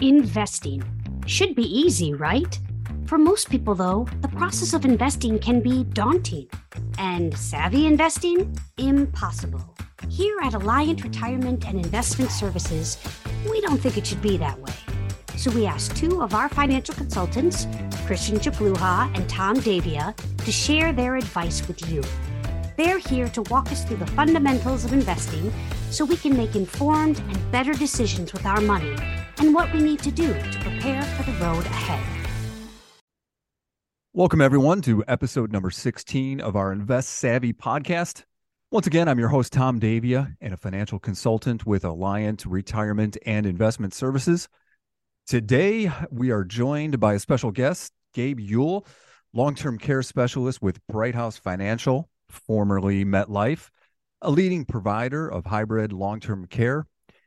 Investing. Should be easy, right? For most people, though, the process of investing can be daunting. And savvy investing? Impossible. Here at Alliant Retirement and Investment Services, we don't think it should be that way. So we asked two of our financial consultants, Christian Chapluha and Tom Davia, to share their advice with you. They're here to walk us through the fundamentals of investing so we can make informed and better decisions with our money and what we need to do to prepare for the road ahead. Welcome, everyone, to episode number 16 of our Invest Savvy podcast. Once again, I'm your host, Tom Davia, and a financial consultant with Alliant Retirement and Investment Services. Today, we are joined by a special guest, Gabe Youel, long term care specialist with Brighthouse Financial formerly MetLife, a leading provider of hybrid long term care.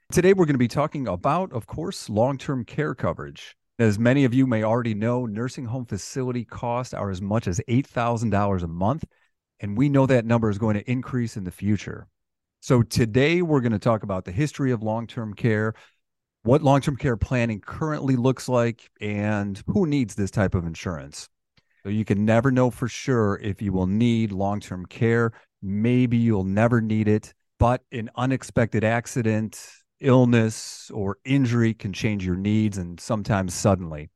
Today, we're going to be talking about, of course, long term care coverage. As many of you may already know, nursing home facility costs are as much as $8,000 a month, and we know that number is going to increase in the future. So, today we're going to talk about the history of long term care, what long term care planning currently looks like, and who needs this type of insurance. So you can never know for sure if you will need long term care. Maybe you'll never need it, but an unexpected accident, illness, or injury can change your needs and sometimes suddenly.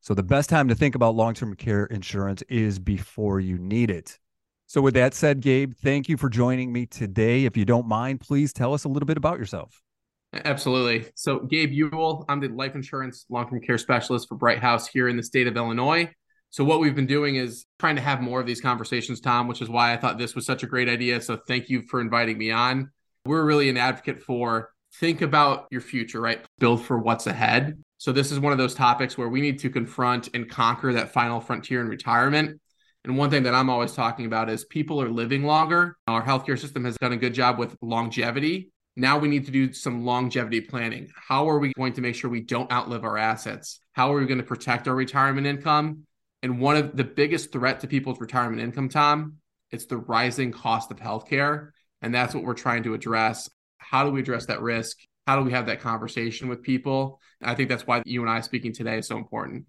So the best time to think about long term care insurance is before you need it. So, with that said, Gabe, thank you for joining me today. If you don't mind, please tell us a little bit about yourself. Absolutely. So, Gabe Youel, I'm the life insurance long term care specialist for Brighthouse here in the state of Illinois. So what we've been doing is trying to have more of these conversations, Tom, which is why I thought this was such a great idea. So thank you for inviting me on. We're really an advocate for think about your future, right? Build for what's ahead. So this is one of those topics where we need to confront and conquer that final frontier in retirement. And one thing that I'm always talking about is people are living longer. Our healthcare system has done a good job with longevity. Now we need to do some longevity planning. How are we going to make sure we don't outlive our assets? How are we going to protect our retirement income? And one of the biggest threat to people's retirement income, Tom, it's the rising cost of healthcare. And that's what we're trying to address. How do we address that risk? How do we have that conversation with people? I think that's why you and I speaking today is so important.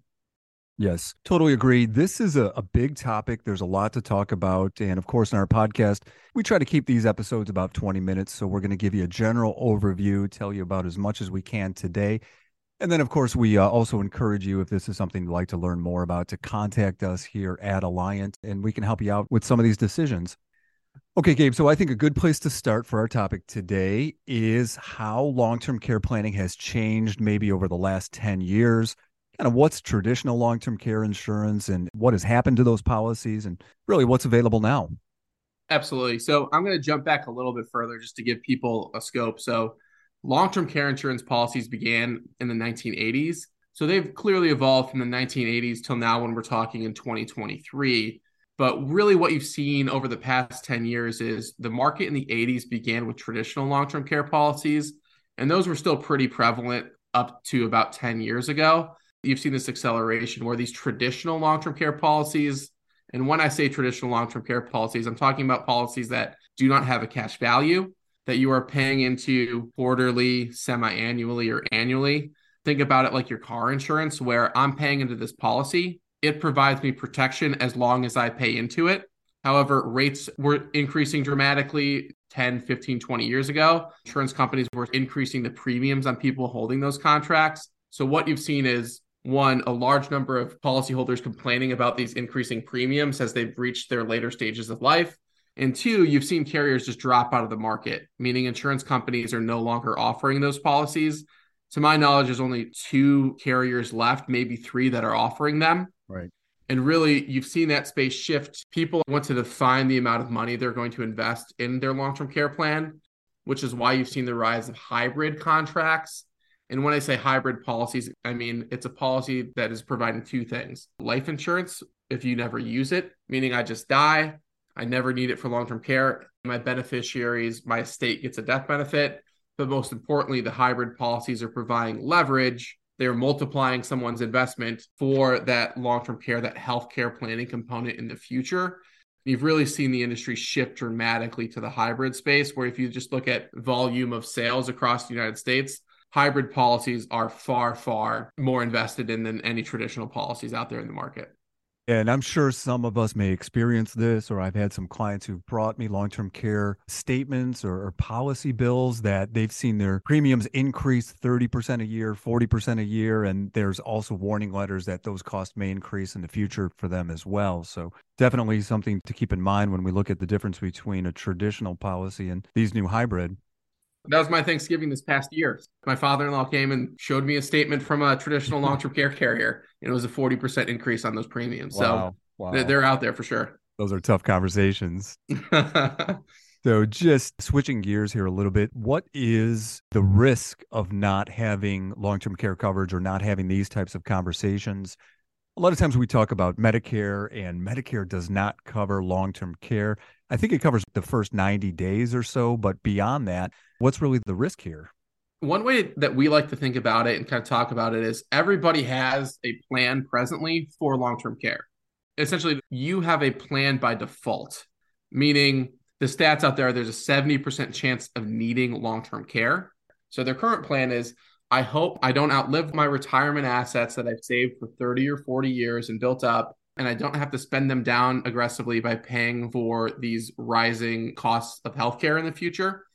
Yes, totally agree. This is a, a big topic. There's a lot to talk about. And of course, in our podcast, we try to keep these episodes about 20 minutes. So we're going to give you a general overview, tell you about as much as we can today. And then, of course, we uh, also encourage you, if this is something you'd like to learn more about, to contact us here at Alliant, and we can help you out with some of these decisions. Okay, Gabe. So I think a good place to start for our topic today is how long term care planning has changed maybe over the last 10 years. Kind of what's traditional long term care insurance and what has happened to those policies, and really what's available now. Absolutely. So I'm going to jump back a little bit further just to give people a scope. So long term care insurance policies began in the 1980s. So they've clearly evolved from the 1980s till now when we're talking in 2023. But really, what you've seen over the past 10 years is the market in the 80s began with traditional long term care policies, and those were still pretty prevalent up to about 10 years ago. You've seen this acceleration where these traditional long term care policies, and when I say traditional long term care policies, I'm talking about policies that do not have a cash value that you are paying into quarterly, semi annually, or annually. Think about it like your car insurance, where I'm paying into this policy. It provides me protection as long as I pay into it. However, rates were increasing dramatically 10, 15, 20 years ago. Insurance companies were increasing the premiums on people holding those contracts. So, what you've seen is one, a large number of policyholders complaining about these increasing premiums as they've reached their later stages of life. And two, you've seen carriers just drop out of the market, meaning insurance companies are no longer offering those policies. To my knowledge, there's only two carriers left, maybe three that are offering them. Right. And really, you've seen that space shift. People want to define the amount of money they're going to invest in their long term care plan, which is why you've seen the rise of hybrid contracts. And when I say hybrid policies, I mean it's a policy that is providing two things life insurance if you never use it, meaning I just die, I never need it for long term care. My beneficiaries, my estate gets a death benefit. But most importantly, the hybrid policies are providing leverage. They're multiplying someone's investment for that long term care, that healthcare planning component in the future. You've really seen the industry shift dramatically to the hybrid space, where if you just look at volume of sales across the United States, hybrid policies are far, far more invested in than any traditional policies out there in the market. And I'm sure some of us may experience this, or I've had some clients who've brought me long term care statements or, or, policy bills that they've seen their premiums increase 30% a year, 40% a year. And there's also warning letters that those costs may increase in the future for them as well. So, definitely something to keep in mind when we look at the difference between a traditional policy and these new hybrid. That was my Thanksgiving this past year. My father in law came and showed me a statement from a traditional long term care carrier, and it was a 40% increase on those premiums. Wow. So wow. they're out there for sure. Those are tough conversations. so, just switching gears here a little bit, what is the risk of not having long term care coverage or not having these types of conversations? A lot of times we talk about Medicare, and Medicare does not cover long term care. I think it covers the first 90 days or so, but beyond that, what's really the risk here? One way that we like to think about it and kind of talk about it is everybody has a plan presently for long term care. Essentially, you have a plan by default, meaning the stats out there, there's a 70% chance of needing long term care. So their current plan is I hope I don't outlive my retirement assets that I've saved for 30 or 40 years and built up, and I don't have to spend them down aggressively by paying for these rising costs of healthcare in the future.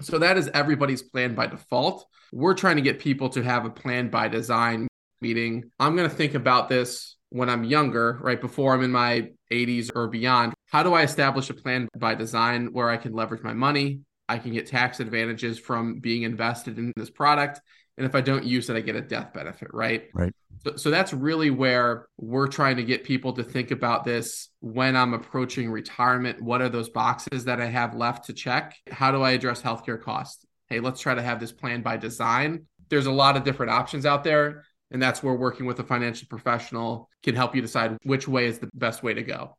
So that is everybody's plan by default. We're trying to get people to have a plan by design, meeting. I'm going to think about this when I'm younger, right before I'm in my 80s or beyond. How do I establish a plan by design where I can leverage my money? I can get tax advantages from being invested in this product and if I don't use it, I get a death benefit, right? Right. So, so that's really where we're trying to get people to think about this when I'm approaching retirement. What are those boxes that I have left to check? How do I address healthcare costs? Hey, let's try to have this plan by design. There's a lot of different options out there. And that's where working with a financial professional can help you decide which way is the best way to go.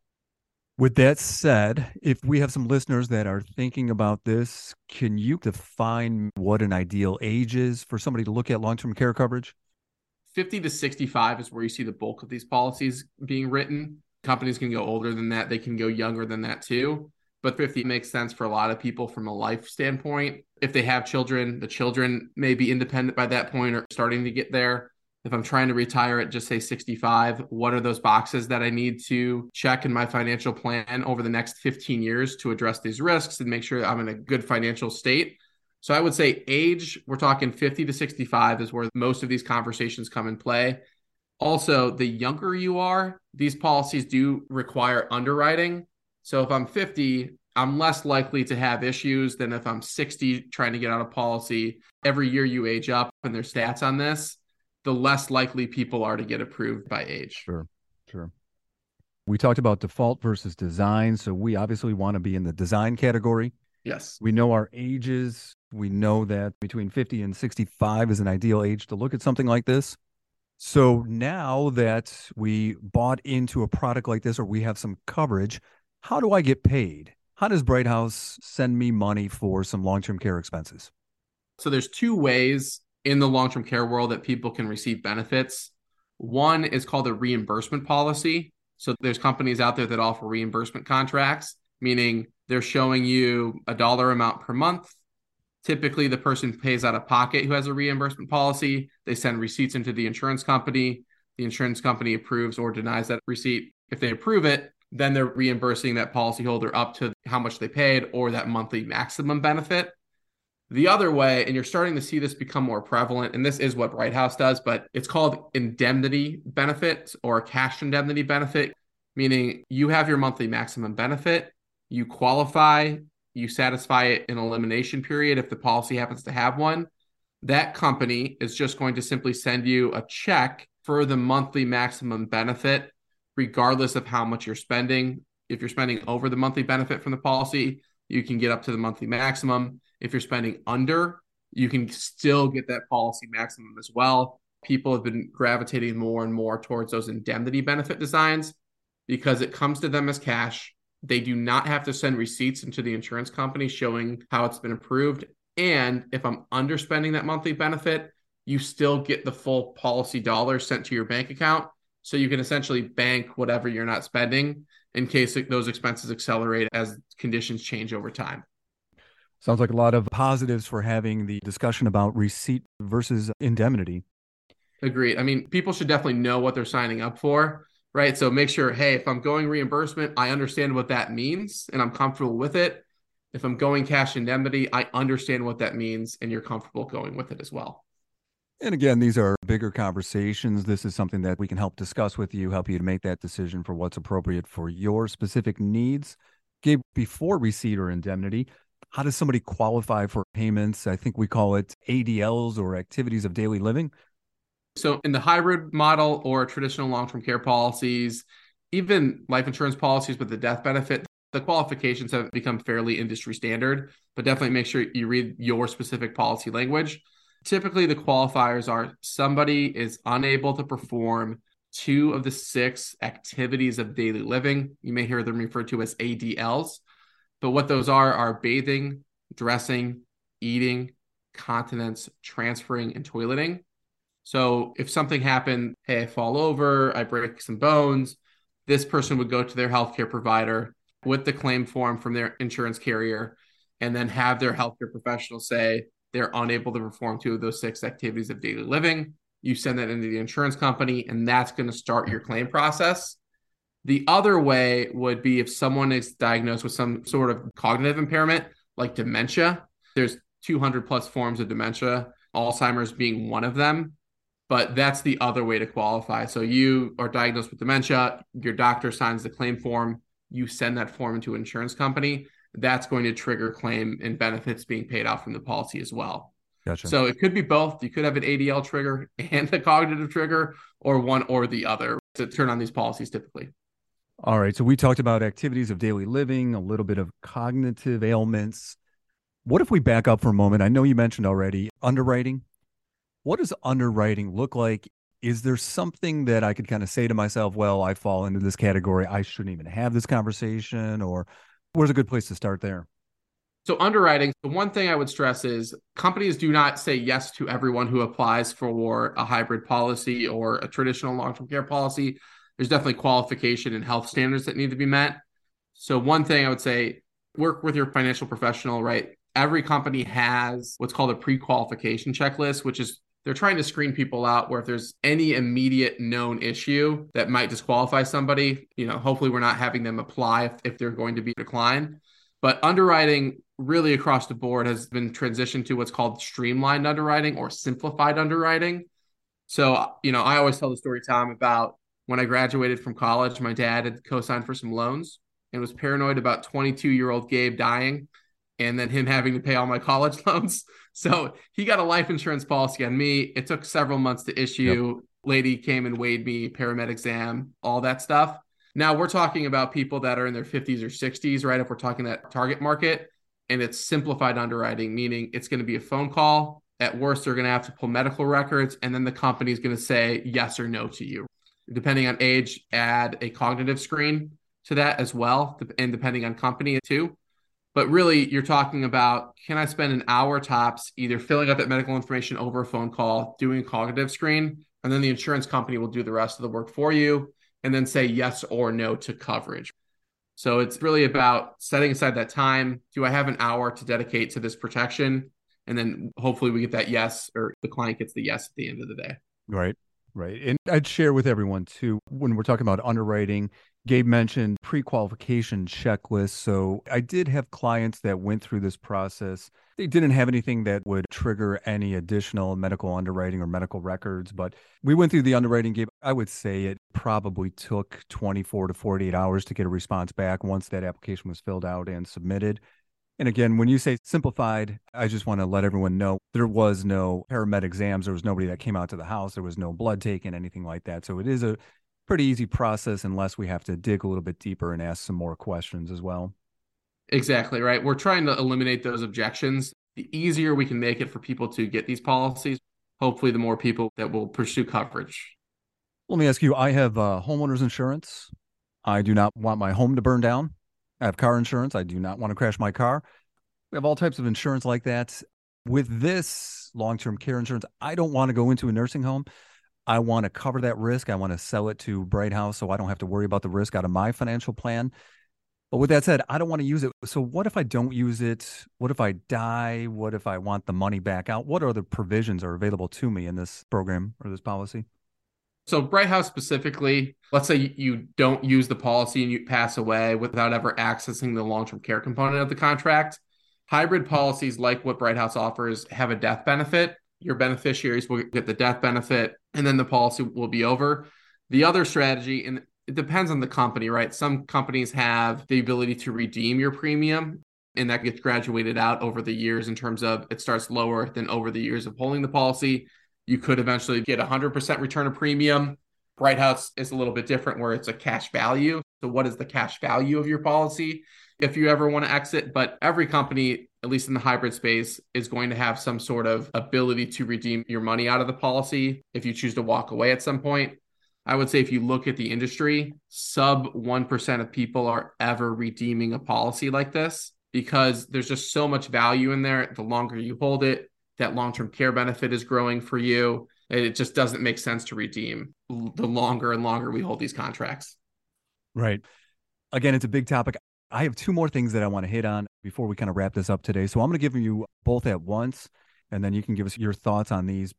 With that said, if we have some listeners that are thinking about this, can you define what an ideal age is for somebody to look at long term care coverage? 50 to 65 is where you see the bulk of these policies being written. Companies can go older than that, they can go younger than that too. But 50 makes sense for a lot of people from a life standpoint. If they have children, the children may be independent by that point or starting to get there if I'm trying to retire at just say 65, what are those boxes that I need to check in my financial plan over the next 15 years to address these risks and make sure I'm in a good financial state? So I would say age, we're talking 50 to 65 is where most of these conversations come in play. Also, the younger you are, these policies do require underwriting. So if I'm 50, I'm less likely to have issues than if I'm 60 trying to get out of policy. Every year you age up, and there's stats on this the less likely people are to get approved by age. Sure, sure. We talked about default versus design. So we obviously want to be in the design category. Yes. We know our ages. We know that between 50 and 65 is an ideal age to look at something like this. So now that we bought into a product like this or we have some coverage, how do I get paid? How does Brighthouse send me money for some long term care expenses? So there's two ways in the long term care world that people can receive benefits. One is called a reimbursement policy. So there's companies out there that offer reimbursement contracts, meaning they're showing you a dollar amount per month. Typically, the person pays out of pocket who has a reimbursement policy. They send receipts into the insurance company. The insurance company approves or denies that receipt. If they approve it, then they're reimbursing that policyholder up to how much they paid or that monthly maximum benefit. The other way, and you're starting to see this become more prevalent, and this is what Brighthouse does, but it's called indemnity benefit or cash indemnity benefit, meaning you have your monthly maximum benefit, you qualify, you satisfy it in elimination period if the policy happens to have one. That company is just going to simply send you a check for the monthly maximum benefit, regardless of how much you're spending. If you're spending over the monthly benefit from the policy, you can get up to the monthly maximum. If you're spending under, you can still get that policy maximum as well. People have been gravitating more and more towards those indemnity benefit designs because it comes to them as cash. They do not have to send receipts into the insurance company showing how it's been approved. And if I'm underspending that monthly benefit, you still get the full policy dollars sent to your bank account. So you can essentially bank whatever you're not spending in case those expenses accelerate as conditions change over time. Sounds like a lot of positives for having the discussion about receipt versus indemnity. Agreed. I mean, people should definitely know what they're signing up for, right? So make sure, hey, if I'm going reimbursement, I understand what that means and I'm comfortable with it. If I'm going cash indemnity, I understand what that means and you're comfortable going with it as well. And again, these are bigger conversations. This is something that we can help discuss with you, help you to make that decision for what's appropriate for your specific needs. Gabe, before receipt or indemnity, how does somebody qualify for payments? I think we call it ADLs or activities of daily living. So, in the hybrid model or traditional long term care policies, even life insurance policies with the death benefit, the qualifications have become fairly industry standard, but definitely make sure you read your specific policy language. Typically, the qualifiers are somebody is unable to perform two of the six activities of daily living. You may hear them referred to as ADLs. But what those are are bathing, dressing, eating, continence, transferring, and toileting. So if something happened, hey, I fall over, I break some bones, this person would go to their healthcare provider with the claim form from their insurance carrier and then have their healthcare professional say they're unable to perform two of those six activities of daily living. You send that into the insurance company, and that's going to start your claim process. The other way would be if someone is diagnosed with some sort of cognitive impairment, like dementia. There's 200 plus forms of dementia, Alzheimer's being one of them. But that's the other way to qualify. So you are diagnosed with dementia, your doctor signs the claim form, you send that form to an insurance company. That's going to trigger claim and benefits being paid out from the policy as well. Gotcha. So it could be both. You could have an ADL trigger and a cognitive trigger, or one or the other to turn on these policies typically. All right. So we talked about activities of daily living, a little bit of cognitive ailments. What if we back up for a moment? I know you mentioned already underwriting. What does underwriting look like? Is there something that I could kind of say to myself, well, I fall into this category. I shouldn't even have this conversation? Or where's a good place to start there? So, underwriting, the one thing I would stress is companies do not say yes to everyone who applies for a hybrid policy or a traditional long term care policy there's definitely qualification and health standards that need to be met. So one thing I would say, work with your financial professional, right? Every company has what's called a pre-qualification checklist, which is they're trying to screen people out where if there's any immediate known issue that might disqualify somebody, you know, hopefully we're not having them apply if, if they're going to be declined. But underwriting really across the board has been transitioned to what's called streamlined underwriting or simplified underwriting. So, you know, I always tell the story, Tom, about when I graduated from college, my dad had co-signed for some loans and was paranoid about 22 year old Gabe dying and then him having to pay all my college loans. So he got a life insurance policy on me. It took several months to issue. Yep. Lady came and weighed me, paramed exam, all that stuff. Now we're talking about people that are in their 50s or 60s, right? If we're talking that target market, and it's simplified underwriting, meaning it's going to be a phone call. At worst, they're going to have to pull medical records, and then the company is going to say yes or no to you depending on age, add a cognitive screen to that as well, and depending on company too. But really, you're talking about can I spend an hour tops either filling out that medical information over a phone call, doing a cognitive screen, and then the insurance company will do the rest of the work for you and then say yes or no to coverage. So it's really about setting aside that time. Do I have an hour to dedicate to this protection? And then hopefully we get that yes, or the client gets the yes at the end of the day. Right. Right. And I'd share with everyone too, when we're talking about underwriting, Gabe mentioned pre qualification checklists. So I did have clients that went through this process. They didn't have anything that would trigger any additional medical underwriting or medical records, but we went through the underwriting Gabe. I would say it probably took 24 to 48 hours to get a response back once that application was filled out and submitted. And again, when you say simplified, I just want to let everyone know there was no paramed exams. There was nobody that came out to the house. There was no blood taken, anything like that. So it is a pretty easy process unless we have to dig a little bit deeper and ask some more questions as well. Exactly right. We're trying to eliminate those objections. The easier we can make it for people to get these policies, hopefully, the more people that will pursue coverage. Let me ask you I have uh, homeowners insurance. I do not want my home to burn down. I have car insurance. I do not want to crash my car. We have all types of insurance like that. With this long term care insurance, I don't want to go into a nursing home. I want to cover that risk. I want to sell it to Brighthouse so I don't have to worry about the risk out of my financial plan. But with that said, I don't want to use it. So what if I don't use it? What if I die? What if I want the money back out? What other provisions are available to me in this program or this policy? So Brighthouse specifically, let's say you don't use the policy and you pass away without ever accessing the long-term care component of the contract. Hybrid policies like what Brighthouse offers have a death benefit. Your beneficiaries will get the death benefit and then the policy will be over. The other strategy, and it depends on the company, right? Some companies have the ability to redeem your premium and that gets graduated out over the years in terms of it starts lower than over the years of holding the policy. You could eventually get 100% return of premium. Brighthouse is a little bit different where it's a cash value. So, what is the cash value of your policy if you ever want to exit? But every company, at least in the hybrid space, is going to have some sort of ability to redeem your money out of the policy if you choose to walk away at some point. I would say if you look at the industry, sub 1% of people are ever redeeming a policy like this because there's just so much value in there. The longer you hold it, that long term care benefit is growing for you. It just doesn't make sense to redeem the longer and longer we hold these contracts. Right. Again, it's a big topic. I have two more things that I want to hit on before we kind of wrap this up today. So I'm going to give you both at once, and then you can give us your thoughts on these.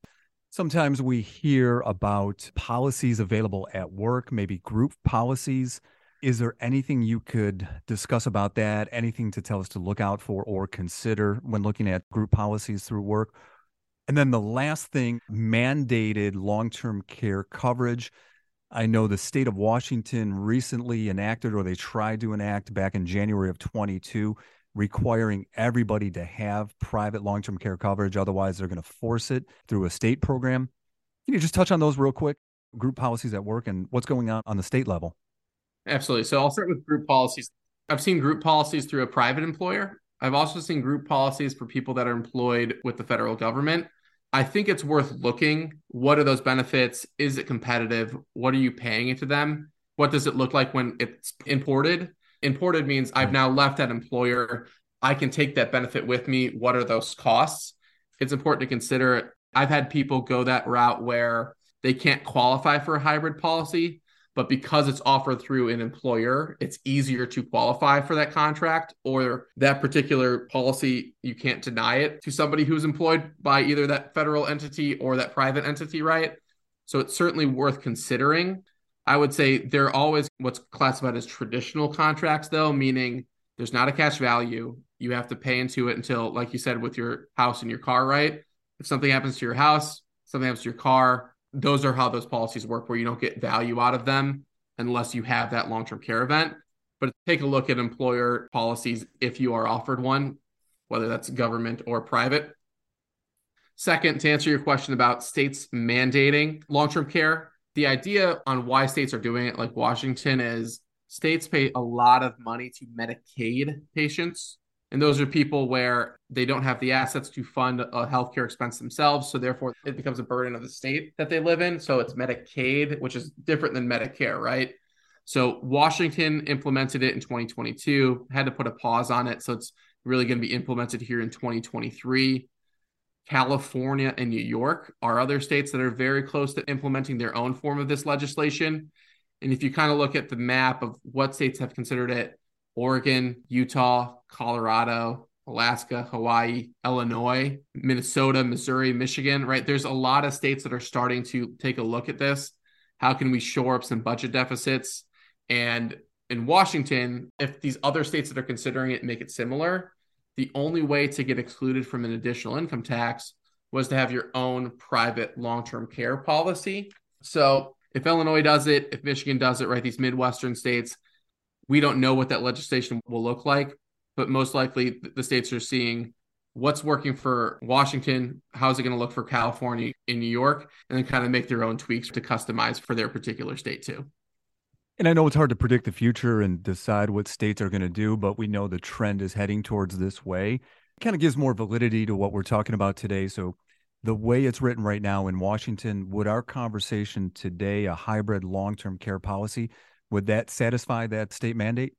Sometimes we hear about policies available at work, maybe group policies. Is there anything you could discuss about that? Anything to tell us to look out for or consider when looking at group policies through work? And then the last thing mandated long term care coverage. I know the state of Washington recently enacted, or they tried to enact back in January of 22, requiring everybody to have private long term care coverage. Otherwise, they're going to force it through a state program. Can you just touch on those real quick? Group policies at work and what's going on on the state level? Absolutely. So I'll start with group policies. I've seen group policies through a private employer. I've also seen group policies for people that are employed with the federal government. I think it's worth looking. What are those benefits? Is it competitive? What are you paying it to them? What does it look like when it's imported? Imported means I've now left that employer. I can take that benefit with me. What are those costs? It's important to consider. I've had people go that route where they can't qualify for a hybrid policy but because it's offered through an employer, it's easier to qualify for that contract or that particular policy. You can't deny it to somebody who's employed by either that federal entity or that private entity, right? So it's certainly worth considering. I would say they're always what's classified as traditional contracts, though, meaning there's not a cash value. You have to pay into it until, like you said, with your house and your car, right? If something happens to your house, something happens to your car, those are how those policies work where you don't get value out of them unless you have that long-term care event. But take a look at employer policies if you are offered one whether that's government or private. Second to answer your question about states mandating long-term care the idea on why states are doing it like washington is states pay a lot of money to medicaid patients and those are people where they don't have the assets to fund a healthcare expense themselves. So therefore it becomes a burden of the state that they live in. So it's Medicaid, which is different than Medicare, right? So Washington implemented it in 2022, had to put a pause on it. So it's really going to be implemented here in 2023. California and New York are other states that are very close to implementing their own form of this legislation. And if you kind of look at the map of what states have considered it, Oregon, Utah, Colorado, Alaska, Hawaii, Illinois, Minnesota, Missouri, Michigan, right? There's a lot of states that are starting to take a look at this. How can we shore up some budget deficits? And in Washington, if these other states that are considering it make it similar, the only way to get excluded from an additional income tax was to have your own private long term care policy. So if Illinois does it, if Michigan does it, right, these Midwestern states, we don't know what that legislation will look like, but most likely the states are seeing what's working for Washington, how's it going to look for California in New York, and then kind of make their own tweaks to customize for their particular state too. And I know it's hard to predict the future and decide what states are going to do, but we know the trend is heading towards this way. It kind of gives more validity to what we're talking about today. So, the way it's written right now in Washington, would our conversation today, a hybrid long term care policy, would that satisfy that state mandate?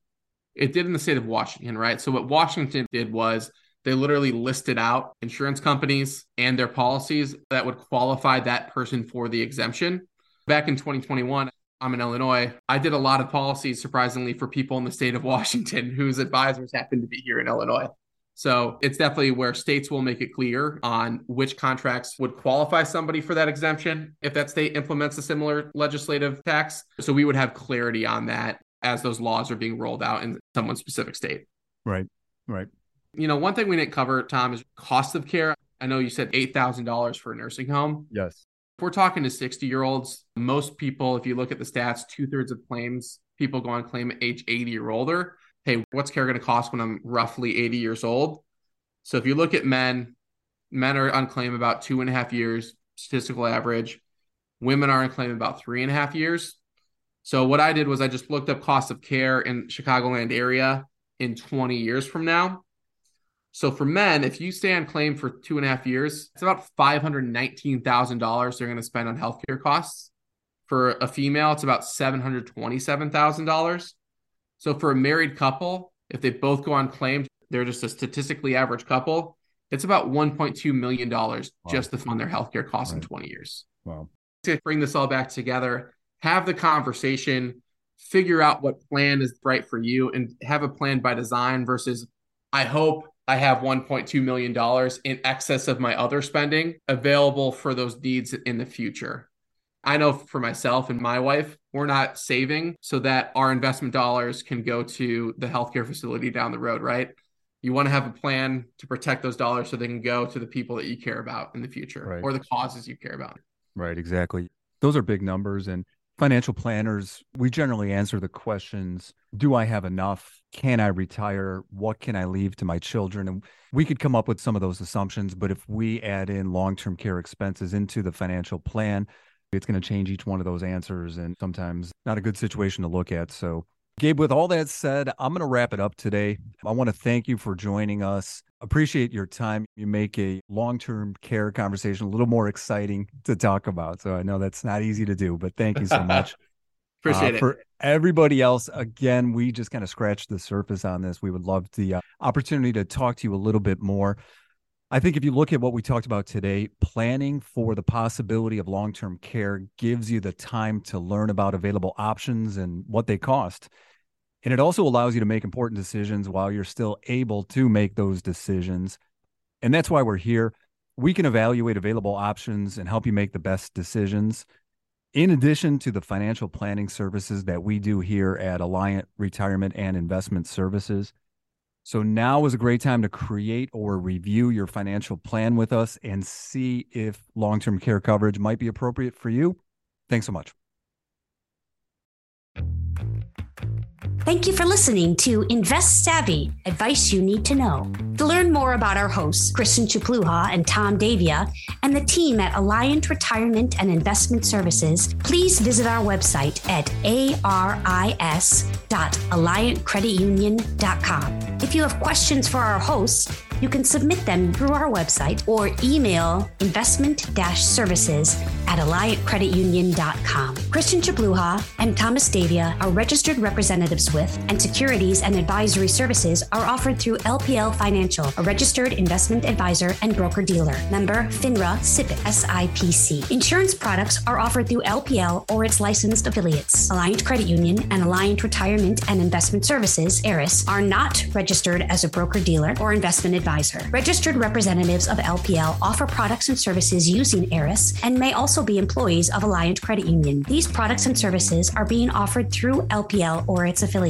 It did in the state of Washington, right? So what Washington did was they literally listed out insurance companies and their policies that would qualify that person for the exemption. Back in 2021, I'm in Illinois. I did a lot of policies, surprisingly, for people in the state of Washington whose advisors happen to be here in Illinois. So it's definitely where states will make it clear on which contracts would qualify somebody for that exemption if that state implements a similar legislative tax. So we would have clarity on that as those laws are being rolled out in someone's specific state. Right, right. You know, one thing we didn't cover, Tom, is cost of care. I know you said $8,000 for a nursing home. Yes. If we're talking to 60 year olds, most people, if you look at the stats, two thirds of claims, people go on claim at age 80 or older hey, what's care going to cost when I'm roughly 80 years old? So if you look at men, men are on claim about two and a half years, statistical average. Women are on claim about three and a half years. So what I did was I just looked up cost of care in Chicagoland area in 20 years from now. So for men, if you stay on claim for two and a half years, it's about $519,000 they're going to spend on healthcare costs. For a female, it's about $727,000. So for a married couple, if they both go on claims, they're just a statistically average couple. It's about $1.2 million wow. just to fund their healthcare costs right. in 20 years. Wow. To bring this all back together, have the conversation, figure out what plan is right for you, and have a plan by design versus I hope I have $1.2 million in excess of my other spending available for those needs in the future. I know for myself and my wife, we're not saving so that our investment dollars can go to the healthcare facility down the road, right? You want to have a plan to protect those dollars so they can go to the people that you care about in the future right. or the causes you care about. Right, exactly. Those are big numbers. And financial planners, we generally answer the questions Do I have enough? Can I retire? What can I leave to my children? And we could come up with some of those assumptions. But if we add in long term care expenses into the financial plan, it's going to change each one of those answers and sometimes not a good situation to look at. So, Gabe, with all that said, I'm going to wrap it up today. I want to thank you for joining us. Appreciate your time. You make a long term care conversation a little more exciting to talk about. So, I know that's not easy to do, but thank you so much. Appreciate uh, it. For everybody else, again, we just kind of scratched the surface on this. We would love the uh, opportunity to talk to you a little bit more. I think if you look at what we talked about today, planning for the possibility of long term care gives you the time to learn about available options and what they cost. And it also allows you to make important decisions while you're still able to make those decisions. And that's why we're here. We can evaluate available options and help you make the best decisions. In addition to the financial planning services that we do here at Alliant Retirement and Investment Services, so now is a great time to create or review your financial plan with us and see if long term care coverage might be appropriate for you. Thanks so much. Thank you for listening to Invest Savvy Advice You Need to Know. To learn more about our hosts, Kristen Chapluha and Tom Davia, and the team at Alliant Retirement and Investment Services, please visit our website at aris.alliantcreditunion.com. If you have questions for our hosts, you can submit them through our website or email investment services at alliantcreditunion.com. Christian Chapluha and Thomas Davia are registered representatives with, and securities and advisory services are offered through LPL Financial, a registered investment advisor and broker dealer. Member FINRA SIPC SIPC. Insurance products are offered through LPL or its licensed affiliates. Alliant Credit Union and Alliant Retirement and Investment Services, ARIS, are not registered as a broker dealer or investment advisor. Registered representatives of LPL offer products and services using ARIS and may also be employees of Alliant Credit Union. These products and services are being offered through LPL or its affiliates,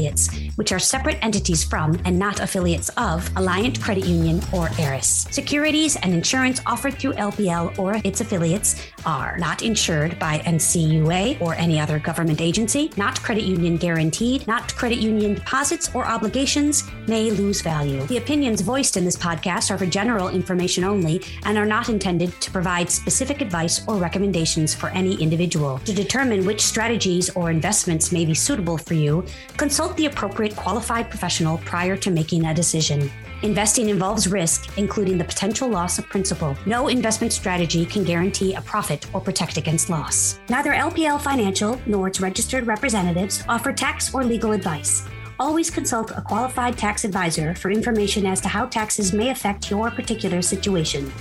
which are separate entities from and not affiliates of Alliant Credit Union or ARIS. Securities and insurance offered through LPL or its affiliates are not insured by NCUA or any other government agency, not credit union guaranteed, not credit union deposits or obligations, may lose value. The opinions voiced in this podcast are for general information only and are not intended to provide specific advice or recommendations for any individual. To determine which strategies or investments may be suitable for you, consult the appropriate qualified professional prior to making a decision. Investing involves risk, including the potential loss of principal. No investment strategy can guarantee a profit or protect against loss. Neither LPL Financial nor its registered representatives offer tax or legal advice. Always consult a qualified tax advisor for information as to how taxes may affect your particular situation.